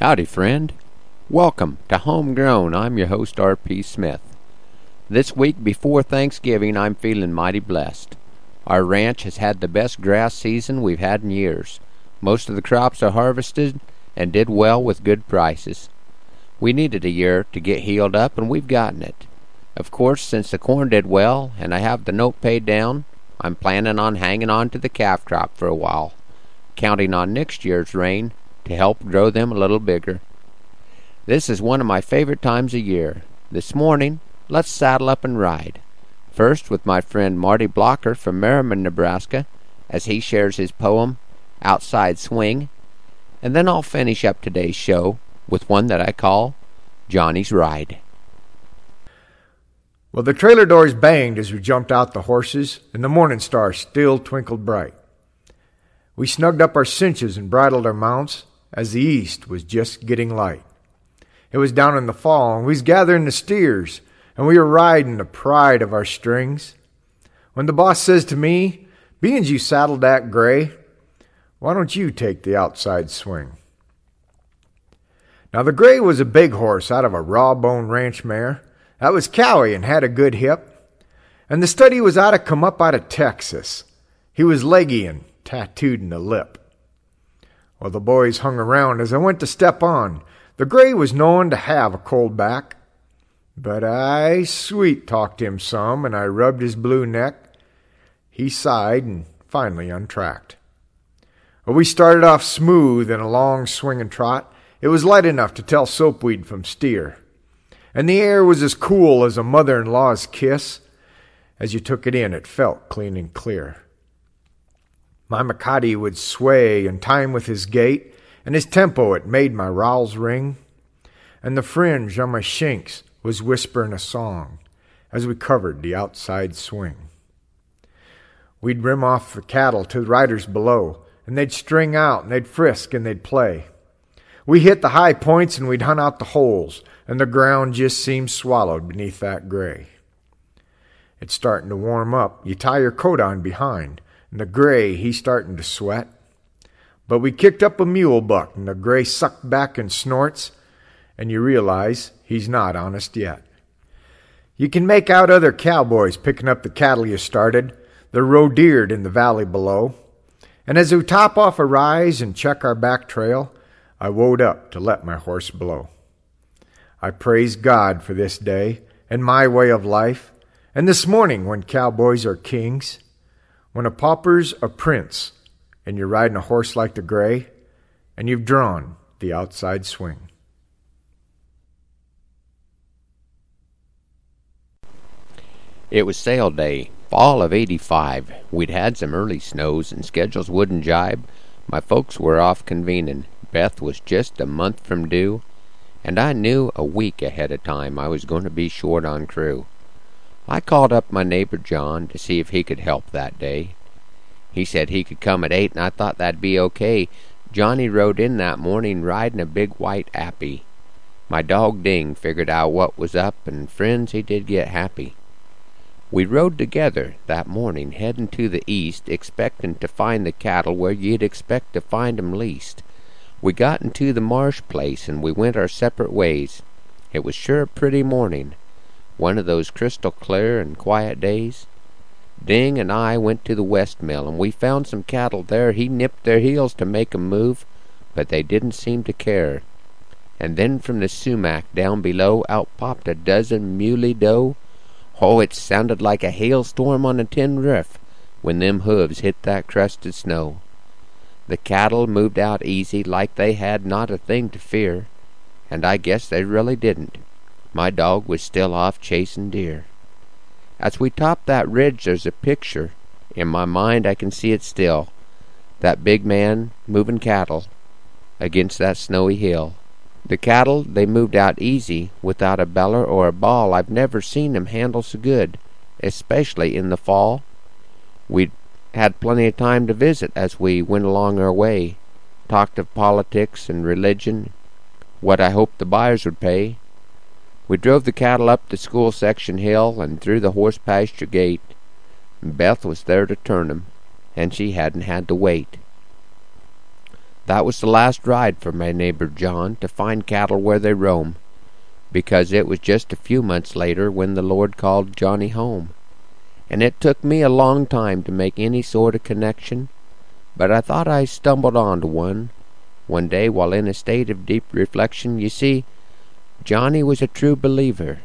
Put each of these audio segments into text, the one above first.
Howdy, friend. Welcome to Homegrown. I'm your host, R.P. Smith. This week before Thanksgiving, I'm feeling mighty blessed. Our ranch has had the best grass season we've had in years. Most of the crops are harvested and did well with good prices. We needed a year to get healed up, and we've gotten it. Of course, since the corn did well and I have the note paid down, I'm planning on hanging on to the calf crop for a while, counting on next year's rain to help grow them a little bigger. This is one of my favorite times of year. This morning, let's saddle up and ride. First with my friend Marty Blocker from Merriman, Nebraska, as he shares his poem, Outside Swing, and then I'll finish up today's show with one that I call Johnny's Ride. Well, the trailer doors banged as we jumped out the horses, and the morning star still twinkled bright. We snugged up our cinches and bridled our mounts as the east was just getting light. It was down in the fall, and we was gathering the steers, and we were riding the pride of our strings. When the boss says to me, Beans you saddled that gray, why don't you take the outside swing? Now the gray was a big horse out of a raw bone ranch mare. That was Cowie and had a good hip. And the study was out of come up out of Texas. He was leggy and tattooed in the lip. Well, the boys hung around as I went to step on. The gray was known to have a cold back. But I sweet talked him some, and I rubbed his blue neck. He sighed and finally untracked. We started off smooth in a long swinging trot. It was light enough to tell soapweed from steer. And the air was as cool as a mother in law's kiss. As you took it in, it felt clean and clear. My mecate would sway in time with his gait, and his tempo it made my rowels ring. And the fringe on my chinks was whispering a song as we covered the outside swing. We'd rim off the cattle to the riders below, and they'd string out and they'd frisk and they'd play. We hit the high points and we'd hunt out the holes, and the ground just seemed swallowed beneath that gray. It's starting to warm up. You tie your coat on behind, the gray, he's starting to sweat. But we kicked up a mule buck, and the gray sucked back and snorts, and you realize he's not honest yet. You can make out other cowboys picking up the cattle you started. They're roe-deered in the valley below. And as we top off a rise and check our back trail, I woed up to let my horse blow. I praise God for this day and my way of life, and this morning when cowboys are kings, when a pauper's a prince, and you're riding a horse like the gray, and you've drawn the outside swing. It was sale day, fall of 85. We'd had some early snows and schedules wouldn't jibe. My folks were off convening. Beth was just a month from due, and I knew a week ahead of time I was going to be short on crew. I called up my neighbor John to see if he could help that day. He said he could come at eight, and I thought that'd be okay. Johnny rode in that morning riding a big white appy. My dog Ding figured out what was up, and friends, he did get happy. We rode together that morning, heading to the east, expectin' to find the cattle where you'd expect to find 'em least. We got into the marsh place, and we went our separate ways. It was sure a pretty morning, one of those crystal clear and quiet days. Ding and I went to the west mill, and we found some cattle there. He nipped their heels to make 'em move, but they didn't seem to care. And then from the sumac down below out popped a dozen muley doe. Oh, it sounded like a hailstorm on a tin roof when them hooves hit that crusted snow. The cattle moved out easy like they had not a thing to fear, and I guess they really didn't. My dog was still off chasing deer. As we topped that ridge there's a picture. In my mind I can see it still. That big man moving cattle against that snowy hill. The cattle, they moved out easy, without a beller or a bawl. I've never seen 'em handle so good, especially in the fall. We'd had plenty of time to visit as we went along our way, talked of politics and religion, what I hoped the buyers would pay. We drove the cattle up the school section hill and through the horse pasture gate. Beth was there to turn 'em, and she hadn't had to wait. That was the last ride for my neighbor John to find cattle where they roam, because it was just a few months later when the Lord called Johnny home. And it took me a long time to make any sort of connection, but I thought I stumbled onto one one day while in a state of deep reflection. You see, Johnny was a true believer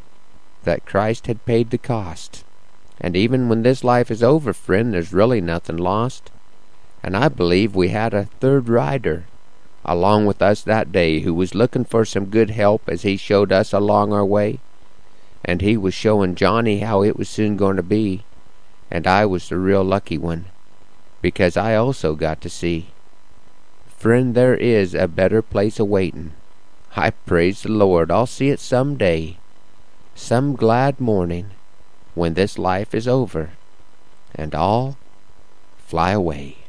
that Christ had paid the cost. And even when this life is over, friend, there's really nothing lost and I believe we had a third rider along with us that day who was looking for some good help as he showed us along our way. And he was showing Johnny how it was soon going to be. And I was the real lucky one, because I also got to see. Friend, there is a better place awaitin'. I praise the Lord I'll see it some day, some glad morning, when this life is over, and all fly away.